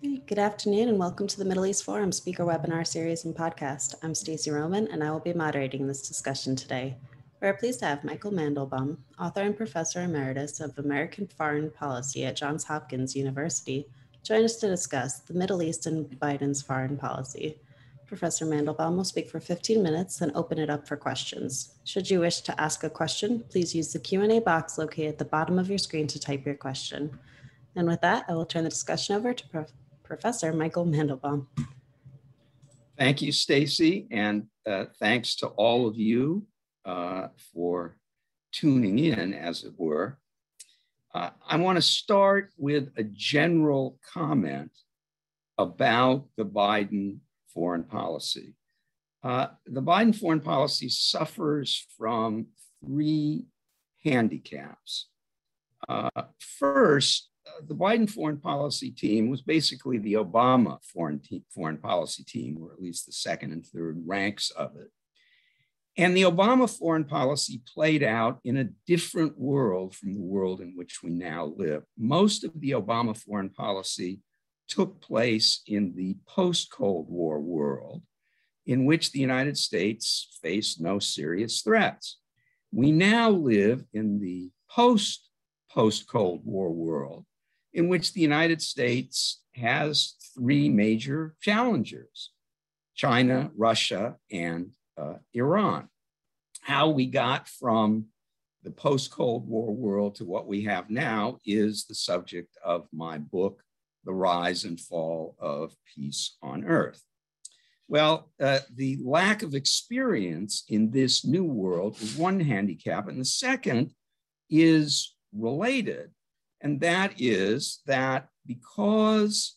Good afternoon and welcome to the Middle East Forum speaker webinar series and podcast. I'm Stacey Roman and I will be moderating this discussion today. We are pleased to have Michael Mandelbaum, author and professor emeritus of American Foreign Policy at Johns Hopkins University, join us to discuss the Middle East and Biden's foreign policy. Professor Mandelbaum will speak for 15 minutes, then open it up for questions. Should you wish to ask a question, please use the Q&A box located at the bottom of your screen to type your question. And with that, I will turn the discussion over to Prof. Professor Michael Mandelbaum. Thank you, Stacy, and uh, thanks to all of you uh, for tuning in, as it were. Uh, I want to start with a general comment about the Biden foreign policy. Uh, the Biden foreign policy suffers from three handicaps. Uh, first, the Biden foreign policy team was basically the Obama foreign, foreign policy team, or at least the second and third ranks of it. And the Obama foreign policy played out in a different world from the world in which we now live. Most of the Obama foreign policy took place in the post Cold War world, in which the United States faced no serious threats. We now live in the post post Cold War world, in which the United States has three major challengers China, Russia, and uh, Iran. How we got from the post Cold War world to what we have now is the subject of my book, The Rise and Fall of Peace on Earth. Well, uh, the lack of experience in this new world is one handicap, and the second is related and that is that because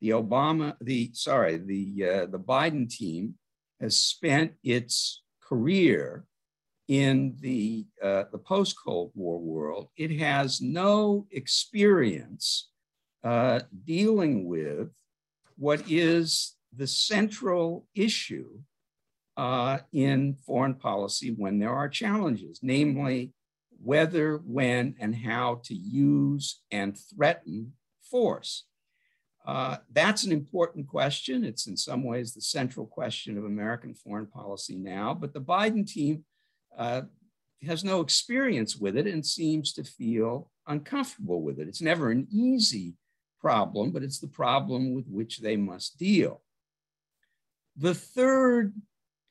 the Obama, the sorry, the uh, the Biden team has spent its career in the uh, the post Cold War world, it has no experience uh, dealing with what is the central issue uh, in foreign policy when there are challenges, namely whether, when, and how to use and threaten force. Uh, that's an important question. It's in some ways the central question of American foreign policy now, but the Biden team uh, has no experience with it and seems to feel uncomfortable with it. It's never an easy problem, but it's the problem with which they must deal. The third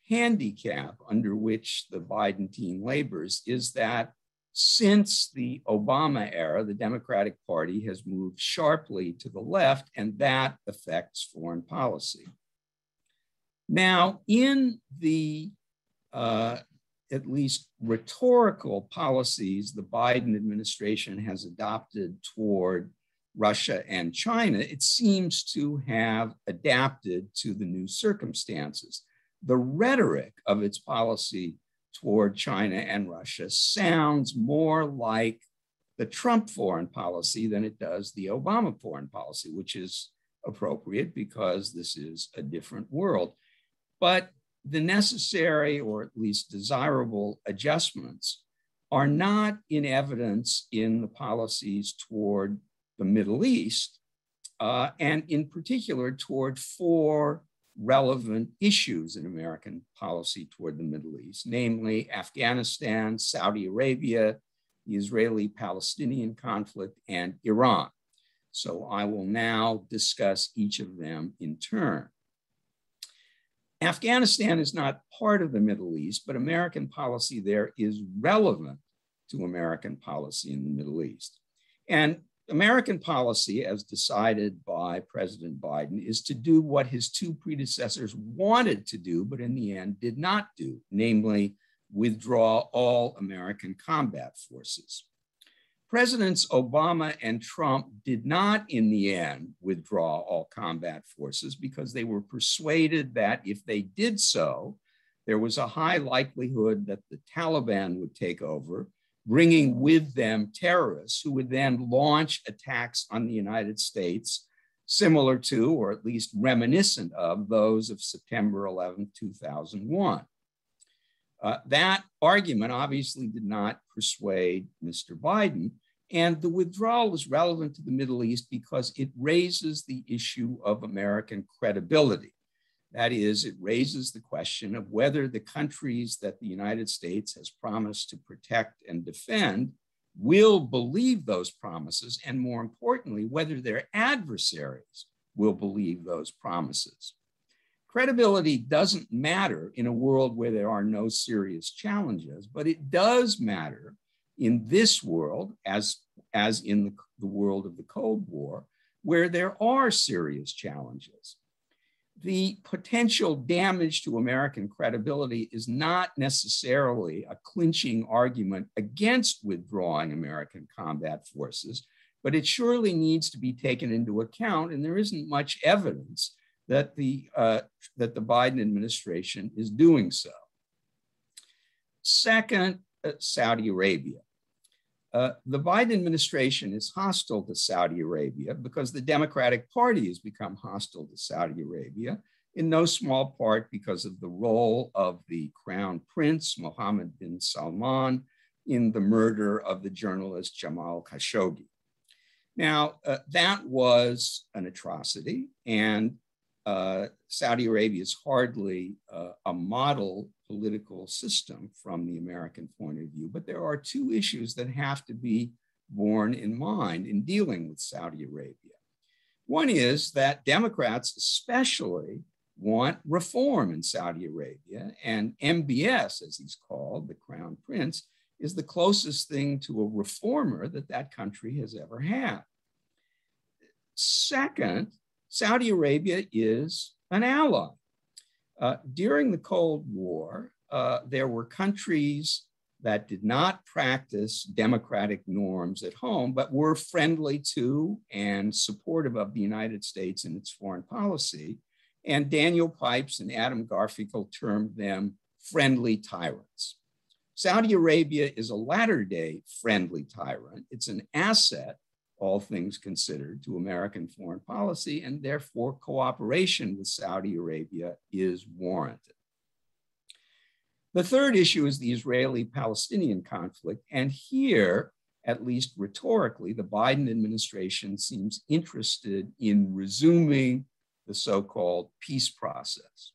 handicap under which the Biden team labors is that since the Obama era, the Democratic Party has moved sharply to the left, and that affects foreign policy. Now, in the uh, at least rhetorical policies the Biden administration has adopted toward Russia and China, it seems to have adapted to the new circumstances. The rhetoric of its policy toward China and Russia sounds more like the Trump foreign policy than it does the Obama foreign policy, which is appropriate because this is a different world. But the necessary or at least desirable adjustments are not in evidence in the policies toward the Middle East, uh, and in particular toward four relevant issues in American policy toward the Middle East, namely Afghanistan, Saudi Arabia, the Israeli Palestinian conflict, and Iran. So I will now discuss each of them in turn. Afghanistan is not part of the Middle East, but American policy there is relevant to American policy in the Middle East. And American policy, as decided by President Biden, is to do what his two predecessors wanted to do, but in the end did not do, namely, withdraw all American combat forces. Presidents Obama and Trump did not, in the end, withdraw all combat forces because they were persuaded that if they did so, there was a high likelihood that the Taliban would take over bringing with them terrorists who would then launch attacks on the United States, similar to, or at least reminiscent of, those of September 11, 2001. Uh, that argument obviously did not persuade Mr. Biden, And the withdrawal is relevant to the Middle East because it raises the issue of American credibility. That is, it raises the question of whether the countries that the United States has promised to protect and defend will believe those promises, and more importantly, whether their adversaries will believe those promises. Credibility doesn't matter in a world where there are no serious challenges, but it does matter in this world, as, as in the, the world of the Cold War, where there are serious challenges the potential damage to American credibility is not necessarily a clinching argument against withdrawing American combat forces, but it surely needs to be taken into account. And there isn't much evidence that the, uh, that the Biden administration is doing so. Second, uh, Saudi Arabia. Uh, the Biden administration is hostile to Saudi Arabia because the Democratic Party has become hostile to Saudi Arabia, in no small part because of the role of the crown prince, Mohammed bin Salman, in the murder of the journalist Jamal Khashoggi. Now, uh, that was an atrocity, and uh, Saudi Arabia is hardly uh, a model political system from the American point of view. But there are two issues that have to be borne in mind in dealing with Saudi Arabia. One is that Democrats, especially, want reform in Saudi Arabia, and MBS, as he's called, the crown prince, is the closest thing to a reformer that that country has ever had. Second, Saudi Arabia is an ally. Uh, during the Cold War, uh, there were countries that did not practice democratic norms at home, but were friendly to and supportive of the United States in its foreign policy. And Daniel Pipes and Adam Garfinkle termed them friendly tyrants. Saudi Arabia is a latter day friendly tyrant. It's an asset all things considered, to American foreign policy, and therefore cooperation with Saudi Arabia is warranted. The third issue is the Israeli Palestinian conflict. And here, at least rhetorically, the Biden administration seems interested in resuming the so called peace process.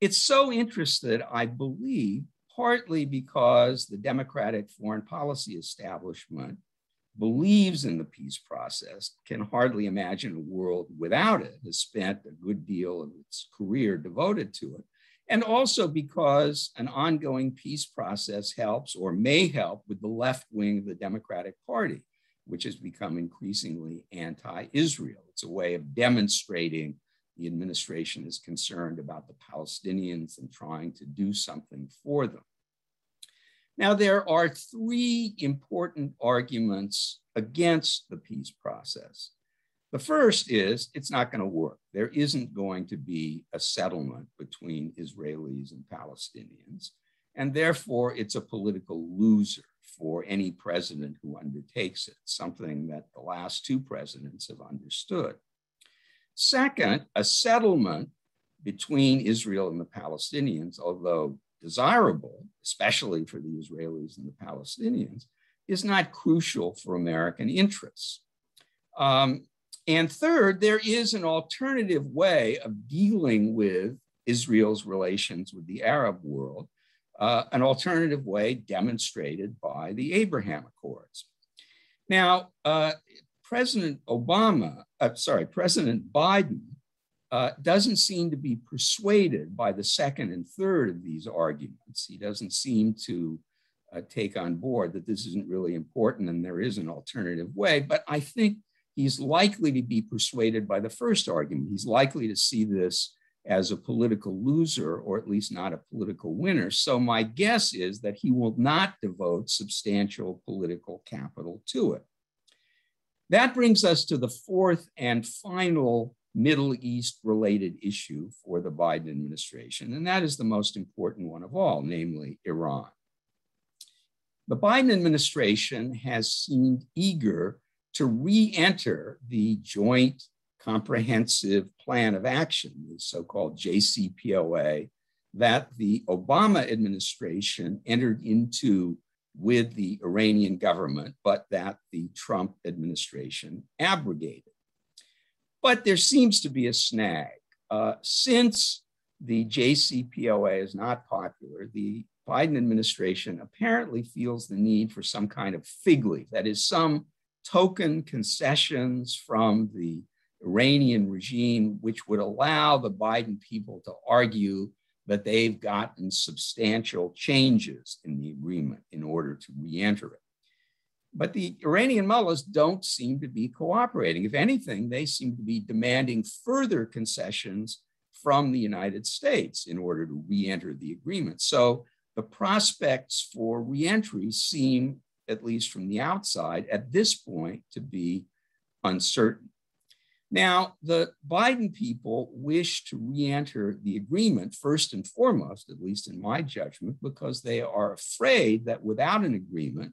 It's so interested, I believe, partly because the Democratic foreign policy establishment believes in the peace process, can hardly imagine a world without it, has spent a good deal of its career devoted to it. And also because an ongoing peace process helps or may help with the left wing of the Democratic Party, which has become increasingly anti Israel. It's a way of demonstrating the administration is concerned about the Palestinians and trying to do something for them. Now, there are three important arguments against the peace process. The first is it's not going to work. There isn't going to be a settlement between Israelis and Palestinians. And therefore, it's a political loser for any president who undertakes it, something that the last two presidents have understood. Second, a settlement between Israel and the Palestinians, although desirable, especially for the Israelis and the Palestinians, is not crucial for American interests. Um, and third, there is an alternative way of dealing with Israel's relations with the Arab world, uh, an alternative way demonstrated by the Abraham Accords. Now, uh, President Obama, uh, sorry, President Biden uh, doesn't seem to be persuaded by the second and third of these arguments. He doesn't seem to uh, take on board that this isn't really important and there is an alternative way. But I think he's likely to be persuaded by the first argument. He's likely to see this as a political loser or at least not a political winner. So my guess is that he will not devote substantial political capital to it. That brings us to the fourth and final Middle East related issue for the Biden administration, and that is the most important one of all, namely Iran. The Biden administration has seemed eager to re enter the Joint Comprehensive Plan of Action, the so called JCPOA, that the Obama administration entered into with the Iranian government, but that the Trump administration abrogated. But there seems to be a snag. Uh, since the JCPOA is not popular, the Biden administration apparently feels the need for some kind of fig leaf, that is, some token concessions from the Iranian regime, which would allow the Biden people to argue that they've gotten substantial changes in the agreement in order to re enter it. But the Iranian mullahs don't seem to be cooperating. If anything, they seem to be demanding further concessions from the United States in order to re enter the agreement. So the prospects for reentry seem, at least from the outside, at this point, to be uncertain. Now, the Biden people wish to re enter the agreement first and foremost, at least in my judgment, because they are afraid that without an agreement,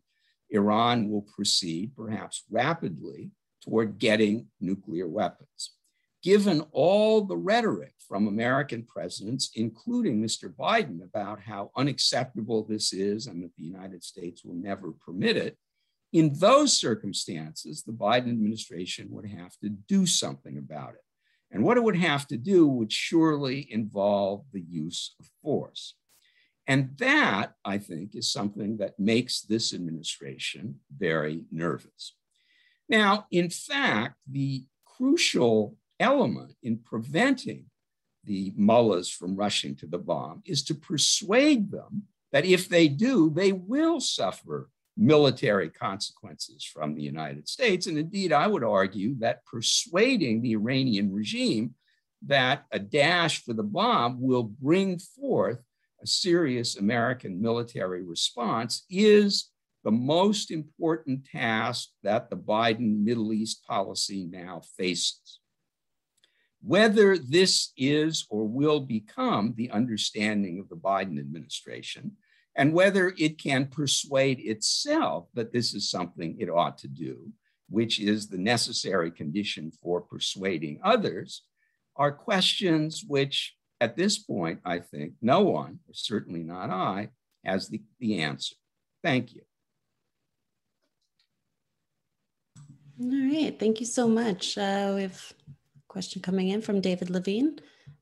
Iran will proceed, perhaps rapidly, toward getting nuclear weapons. Given all the rhetoric from American presidents, including Mr. Biden, about how unacceptable this is and that the United States will never permit it, in those circumstances, the Biden administration would have to do something about it. And what it would have to do would surely involve the use of force. And that, I think, is something that makes this administration very nervous. Now, in fact, the crucial element in preventing the mullahs from rushing to the bomb is to persuade them that if they do, they will suffer military consequences from the United States. And indeed, I would argue that persuading the Iranian regime that a dash for the bomb will bring forth a serious American military response is the most important task that the Biden Middle East policy now faces. Whether this is or will become the understanding of the Biden administration, and whether it can persuade itself that this is something it ought to do, which is the necessary condition for persuading others, are questions which, at this point, I think no one, certainly not I, has the, the answer. Thank you. All right, thank you so much. Uh, we have a question coming in from David Levine.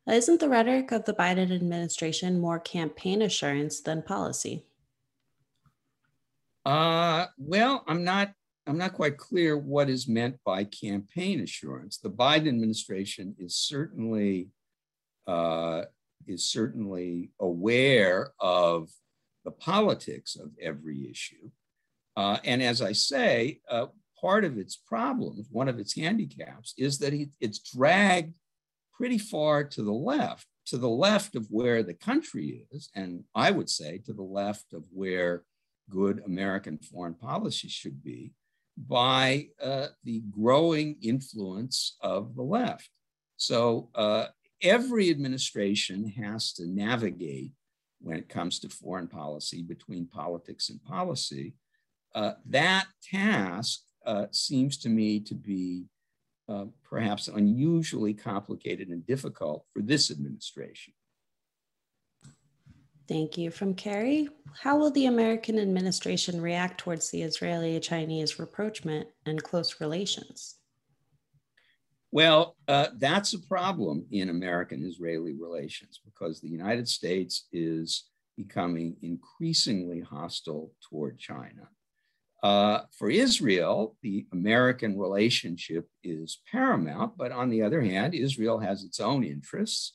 Isn't the rhetoric of the Biden administration more campaign assurance than policy? Uh, well, I'm not. I'm not quite clear what is meant by campaign assurance. The Biden administration is certainly uh, is certainly aware of the politics of every issue, uh, and as I say, uh, part of its problems, one of its handicaps, is that it's dragged pretty far to the left, to the left of where the country is, and I would say to the left of where good American foreign policy should be, by uh, the growing influence of the left. So uh, every administration has to navigate when it comes to foreign policy between politics and policy. Uh, that task uh, seems to me to be uh, perhaps unusually complicated and difficult for this administration. Thank you. From Carrie, how will the American administration react towards the Israeli Chinese rapprochement and close relations? Well, uh, that's a problem in American Israeli relations because the United States is becoming increasingly hostile toward China. Uh, for Israel, the American relationship is paramount, but on the other hand, Israel has its own interests.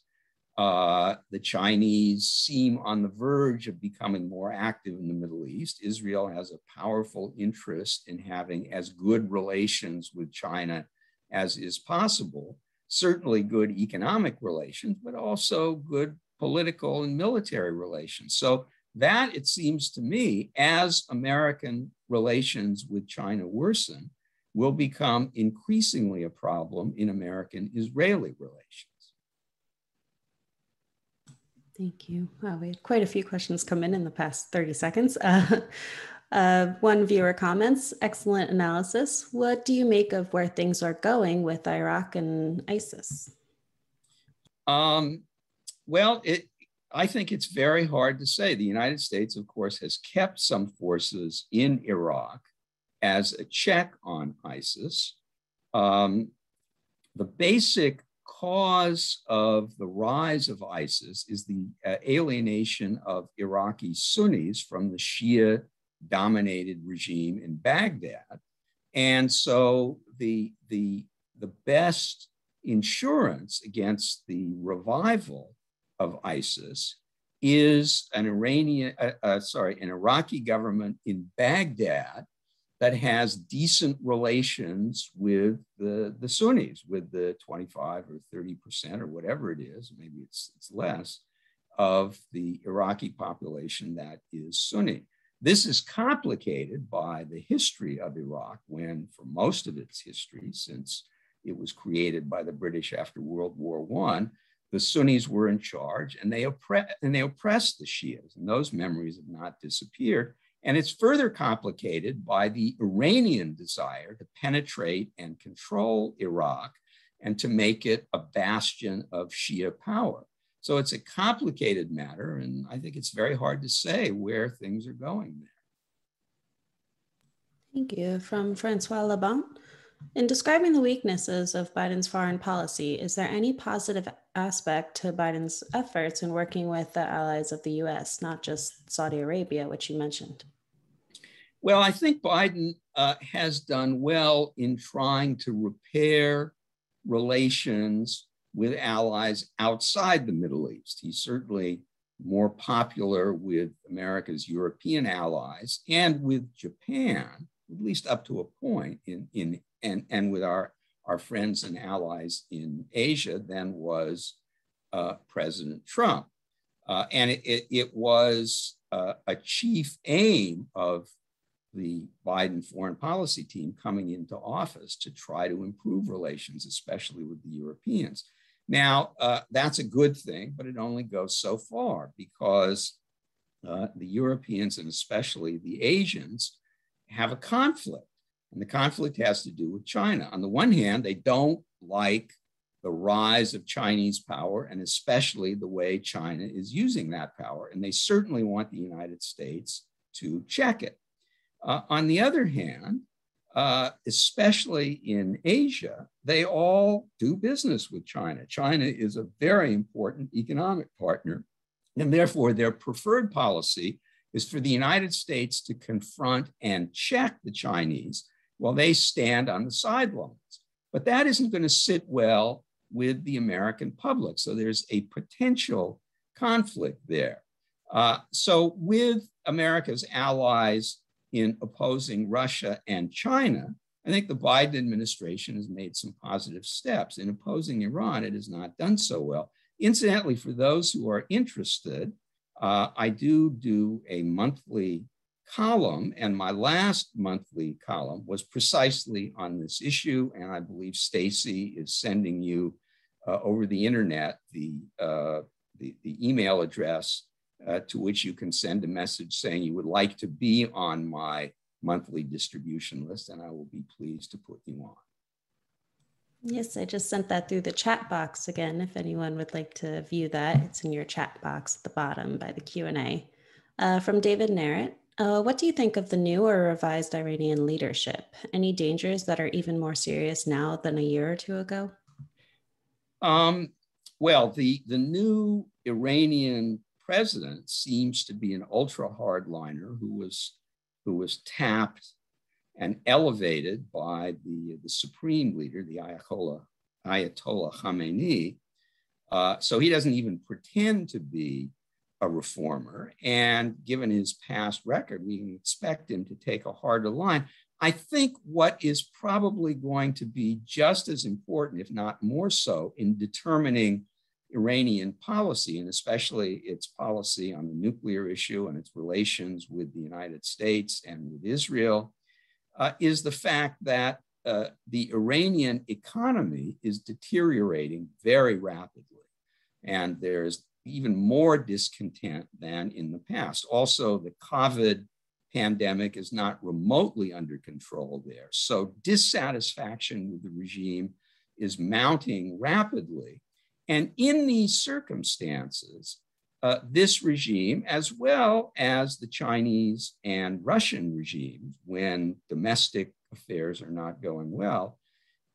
Uh, the Chinese seem on the verge of becoming more active in the Middle East. Israel has a powerful interest in having as good relations with China as is possible. Certainly, good economic relations, but also good political and military relations. So, that, it seems to me, as American relations with China worsen, will become increasingly a problem in American Israeli relations. Thank you. Wow, we had quite a few questions come in in the past 30 seconds. Uh, uh, one viewer comments, excellent analysis. What do you make of where things are going with Iraq and ISIS? Um, well, it, I think it's very hard to say. The United States, of course, has kept some forces in Iraq as a check on ISIS. Um, the basic cause of the rise of ISIS is the uh, alienation of Iraqi Sunnis from the Shia dominated regime in Baghdad. And so the, the, the best insurance against the revival of ISIS is an Iranian, uh, uh, sorry, an Iraqi government in Baghdad that has decent relations with the, the Sunnis, with the 25 or 30% or whatever it is, maybe it's, it's less, of the Iraqi population that is Sunni. This is complicated by the history of Iraq, when for most of its history, since it was created by the British after World War I, the Sunnis were in charge and they, oppre- and they oppressed the Shias. And those memories have not disappeared. And it's further complicated by the Iranian desire to penetrate and control Iraq and to make it a bastion of Shia power. So it's a complicated matter, and I think it's very hard to say where things are going there. Thank you. From Francois Laban. In describing the weaknesses of Biden's foreign policy, is there any positive aspect to Biden's efforts in working with the allies of the US, not just Saudi Arabia, which you mentioned? Well, I think Biden uh, has done well in trying to repair relations with allies outside the Middle East. He's certainly more popular with America's European allies and with Japan, at least up to a point, in, in, and, and with our, our friends and allies in Asia than was uh, President Trump. Uh, and it, it, it was uh, a chief aim of the Biden foreign policy team coming into office to try to improve relations, especially with the Europeans. Now, uh, that's a good thing, but it only goes so far because uh, the Europeans and especially the Asians have a conflict. And the conflict has to do with China. On the one hand, they don't like the rise of Chinese power and especially the way China is using that power. And they certainly want the United States to check it. Uh, on the other hand, uh, especially in Asia, they all do business with China. China is a very important economic partner, and therefore their preferred policy is for the United States to confront and check the Chinese while they stand on the sidelines. But that isn't going to sit well with the American public. So there's a potential conflict there. Uh, so, with America's allies in opposing Russia and China, I think the Biden administration has made some positive steps. In opposing Iran, it has not done so well. Incidentally, for those who are interested, uh, I do do a monthly column, and my last monthly column was precisely on this issue. And I believe Stacy is sending you uh, over the internet the, uh, the, the email address uh, to which you can send a message saying you would like to be on my monthly distribution list, and I will be pleased to put you on. Yes, I just sent that through the chat box again. If anyone would like to view that, it's in your chat box at the bottom by the Q&A. Uh, from David Narrett, uh, what do you think of the new or revised Iranian leadership? Any dangers that are even more serious now than a year or two ago? Um, well, the, the new Iranian president seems to be an ultra hardliner who was who was tapped and elevated by the, the supreme leader, the Ayatollah, Ayatollah Khamenei. Uh, so he doesn't even pretend to be a reformer. And given his past record, we can expect him to take a harder line. I think what is probably going to be just as important, if not more so, in determining Iranian policy, and especially its policy on the nuclear issue and its relations with the United States and with Israel, uh, is the fact that uh, the Iranian economy is deteriorating very rapidly. And there's even more discontent than in the past. Also, the COVID pandemic is not remotely under control there. So, dissatisfaction with the regime is mounting rapidly. And in these circumstances, uh, this regime, as well as the Chinese and Russian regimes, when domestic affairs are not going well,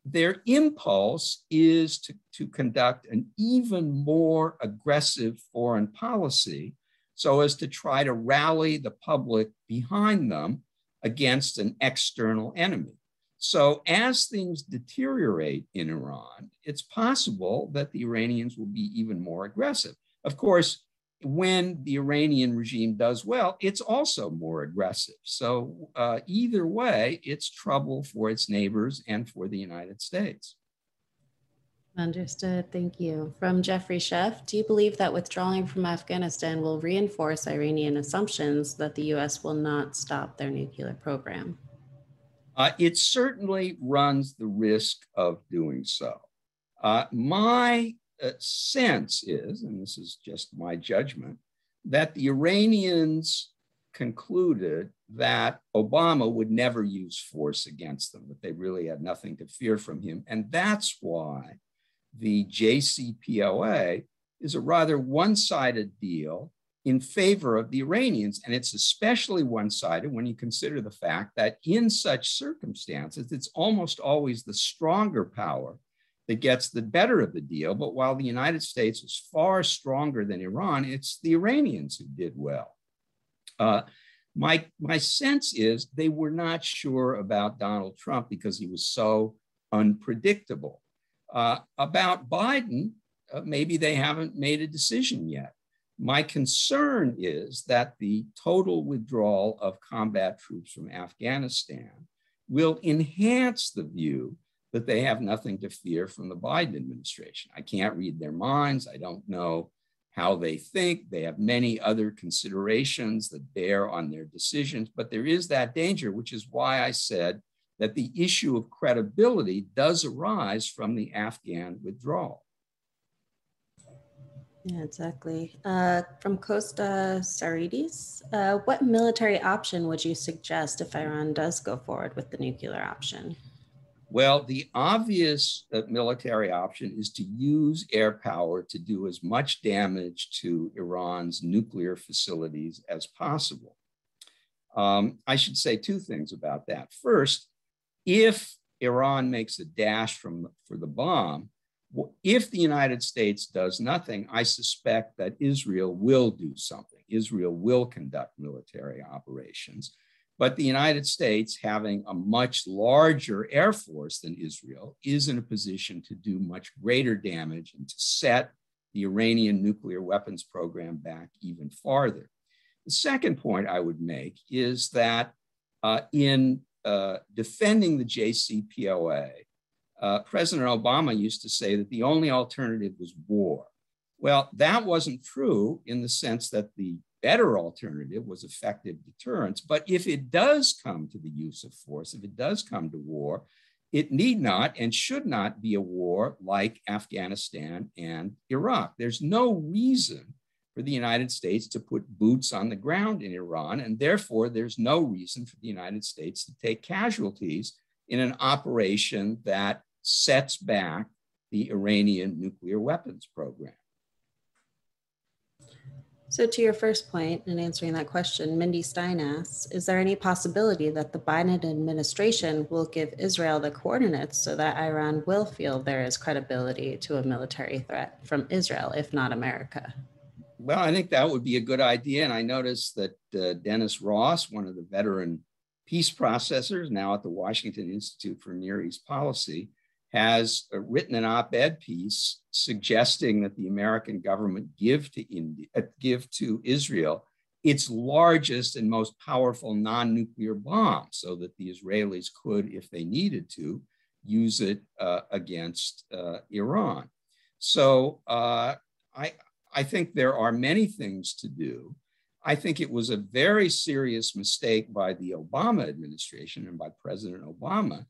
their impulse is to, to conduct an even more aggressive foreign policy so as to try to rally the public behind them against an external enemy. So, as things deteriorate in Iran, it's possible that the Iranians will be even more aggressive. Of course, when the Iranian regime does well, it's also more aggressive. So, uh, either way, it's trouble for its neighbors and for the United States. Understood. Thank you. From Jeffrey Sheff, do you believe that withdrawing from Afghanistan will reinforce Iranian assumptions that the US will not stop their nuclear program? Uh, it certainly runs the risk of doing so. Uh, my uh, sense is, and this is just my judgment, that the Iranians concluded that Obama would never use force against them, that they really had nothing to fear from him. And that's why the JCPOA is a rather one sided deal in favor of the Iranians. And it's especially one sided when you consider the fact that in such circumstances, it's almost always the stronger power that gets the better of the deal. But while the United States is far stronger than Iran, it's the Iranians who did well. Uh, my, my sense is they were not sure about Donald Trump because he was so unpredictable. Uh, about Biden, uh, maybe they haven't made a decision yet. My concern is that the total withdrawal of combat troops from Afghanistan will enhance the view that they have nothing to fear from the Biden administration. I can't read their minds. I don't know how they think. They have many other considerations that bear on their decisions, but there is that danger, which is why I said that the issue of credibility does arise from the Afghan withdrawal. Yeah, exactly. Uh, from Costa Sarides, uh, what military option would you suggest if Iran does go forward with the nuclear option? Well, the obvious uh, military option is to use air power to do as much damage to Iran's nuclear facilities as possible. Um, I should say two things about that. First, if Iran makes a dash from, for the bomb, if the United States does nothing, I suspect that Israel will do something. Israel will conduct military operations. But the United States, having a much larger air force than Israel, is in a position to do much greater damage and to set the Iranian nuclear weapons program back even farther. The second point I would make is that uh, in uh, defending the JCPOA, uh, President Obama used to say that the only alternative was war. Well, that wasn't true in the sense that the better alternative was effective deterrence. But if it does come to the use of force, if it does come to war, it need not and should not be a war like Afghanistan and Iraq. There's no reason for the United States to put boots on the ground in Iran. And therefore, there's no reason for the United States to take casualties in an operation that sets back the Iranian nuclear weapons program. So, to your first point in answering that question, Mindy Stein asks Is there any possibility that the Biden administration will give Israel the coordinates so that Iran will feel there is credibility to a military threat from Israel, if not America? Well, I think that would be a good idea. And I noticed that uh, Dennis Ross, one of the veteran peace processors now at the Washington Institute for Near East Policy, has uh, written an op-ed piece suggesting that the American government give to India, uh, give to Israel its largest and most powerful non-nuclear bomb, so that the Israelis could, if they needed to, use it uh, against uh, Iran. So uh, I, I think there are many things to do. I think it was a very serious mistake by the Obama administration and by President Obama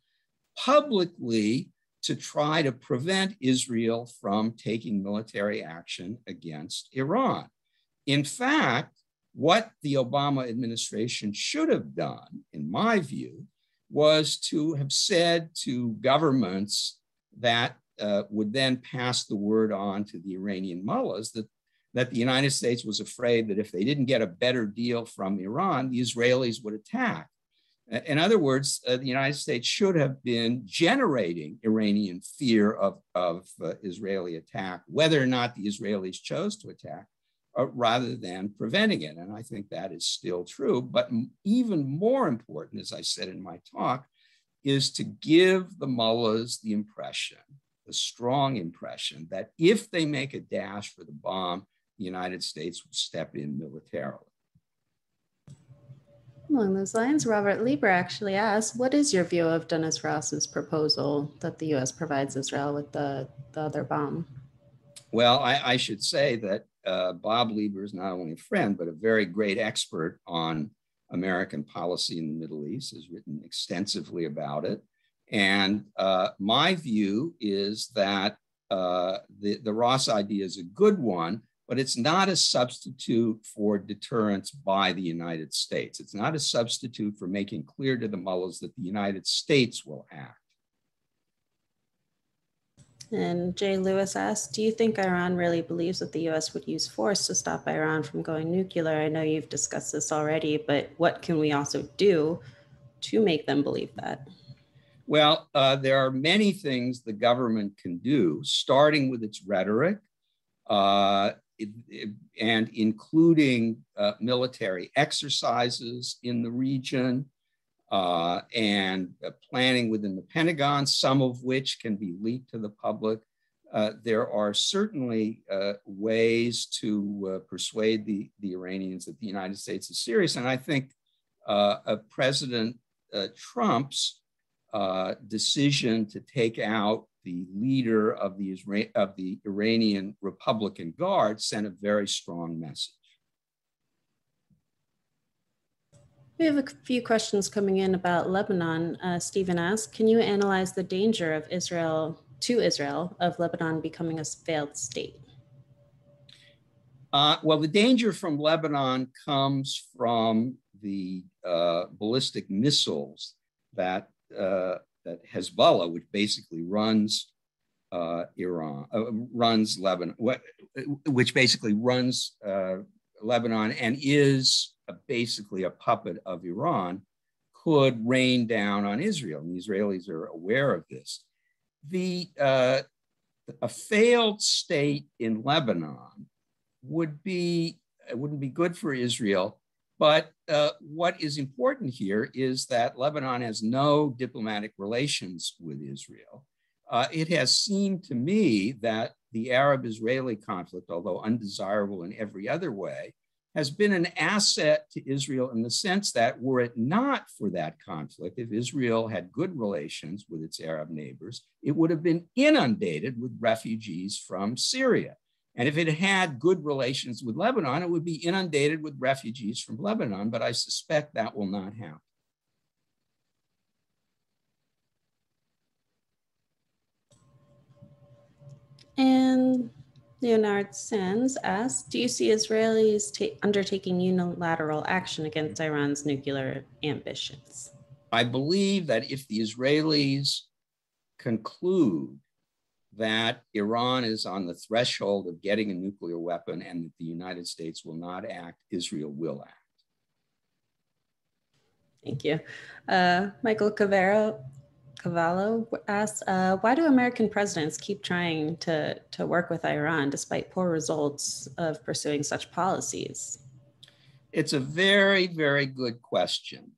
publicly to try to prevent Israel from taking military action against Iran. In fact, what the Obama administration should have done, in my view, was to have said to governments that uh, would then pass the word on to the Iranian mullahs that that the United States was afraid that if they didn't get a better deal from Iran, the Israelis would attack. In other words, uh, the United States should have been generating Iranian fear of, of uh, Israeli attack, whether or not the Israelis chose to attack, uh, rather than preventing it. And I think that is still true. But even more important, as I said in my talk, is to give the mullahs the impression, the strong impression, that if they make a dash for the bomb, the United States will step in militarily. Along those lines, Robert Lieber actually asks, what is your view of Dennis Ross's proposal that the US provides Israel with the, the other bomb? Well, I, I should say that uh, Bob Lieber is not only a friend, but a very great expert on American policy in the Middle East, has written extensively about it. And uh, my view is that uh, the, the Ross idea is a good one, but it's not a substitute for deterrence by the United States. It's not a substitute for making clear to the mullahs that the United States will act. And Jay Lewis asked, do you think Iran really believes that the US would use force to stop Iran from going nuclear? I know you've discussed this already, but what can we also do to make them believe that? Well, uh, there are many things the government can do, starting with its rhetoric. Uh, and including uh, military exercises in the region uh, and uh, planning within the Pentagon, some of which can be leaked to the public. Uh, there are certainly uh, ways to persuade the, the Iranians that the United States is serious. And I think President Trump's decision to take out the leader of the, of the Iranian Republican Guard sent a very strong message. We have a few questions coming in about Lebanon. Uh, Stephen asks, can you analyze the danger of Israel to Israel of Lebanon becoming a failed state? Uh, well, the danger from Lebanon comes from the uh, ballistic missiles that uh, that Hezbollah, which basically runs uh, Iran, uh, runs Lebanon, which basically runs uh, Lebanon and is a, basically a puppet of Iran, could rain down on Israel. And the Israelis are aware of this. The uh, a failed state in Lebanon would be wouldn't be good for Israel but uh, what is important here is that Lebanon has no diplomatic relations with Israel. Uh, it has seemed to me that the Arab Israeli conflict, although undesirable in every other way, has been an asset to Israel in the sense that, were it not for that conflict, if Israel had good relations with its Arab neighbors, it would have been inundated with refugees from Syria. And if it had good relations with Lebanon, it would be inundated with refugees from Lebanon, but I suspect that will not happen. And Leonard Sands asks, do you see Israelis undertaking unilateral action against Iran's nuclear ambitions? I believe that if the Israelis conclude that Iran is on the threshold of getting a nuclear weapon and that the United States will not act, Israel will act. Thank you. Uh, Michael Cavero, Cavallo asks, uh, why do American presidents keep trying to, to work with Iran despite poor results of pursuing such policies? It's a very, very good question.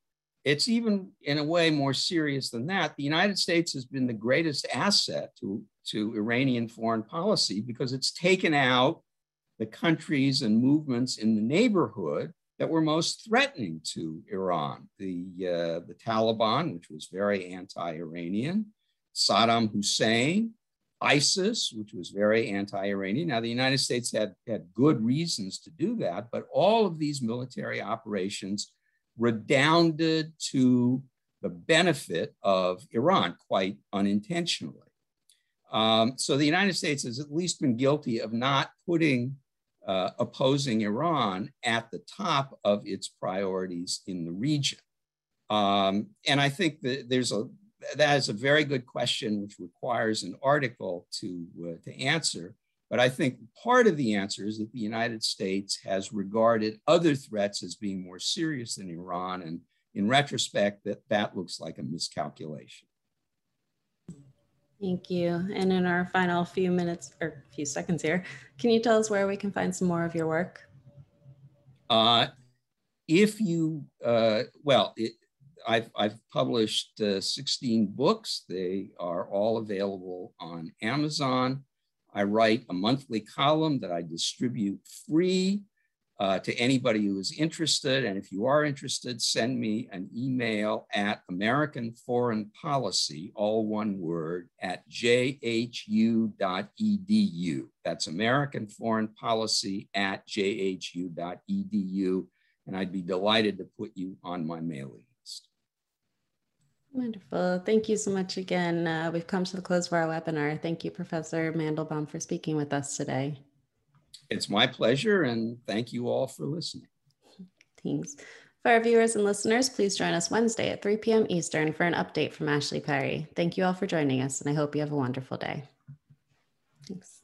It's even in a way more serious than that. The United States has been the greatest asset to to Iranian foreign policy because it's taken out the countries and movements in the neighborhood that were most threatening to Iran. The, uh, the Taliban, which was very anti Iranian, Saddam Hussein, ISIS, which was very anti Iranian. Now, the United States had, had good reasons to do that, but all of these military operations redounded to the benefit of Iran quite unintentionally. Um, so the United States has at least been guilty of not putting uh, opposing Iran at the top of its priorities in the region. Um, and I think that there's a that is a very good question, which requires an article to uh, to answer. But I think part of the answer is that the United States has regarded other threats as being more serious than Iran. And in retrospect, that, that looks like a miscalculation. Thank you. And in our final few minutes or few seconds here, can you tell us where we can find some more of your work? Uh, if you, uh, well, it, I've, I've published uh, 16 books. They are all available on Amazon. I write a monthly column that I distribute free uh, to anybody who is interested. And if you are interested, send me an email at American Foreign Policy, all one word, at jhu.edu. That's American Foreign Policy at jhu.edu. And I'd be delighted to put you on my mailing list. Wonderful. Thank you so much again. Uh, we've come to the close of our webinar. Thank you, Professor Mandelbaum, for speaking with us today. It's my pleasure, and thank you all for listening. Thanks. For our viewers and listeners, please join us Wednesday at 3 p.m. Eastern for an update from Ashley Perry. Thank you all for joining us, and I hope you have a wonderful day. Thanks.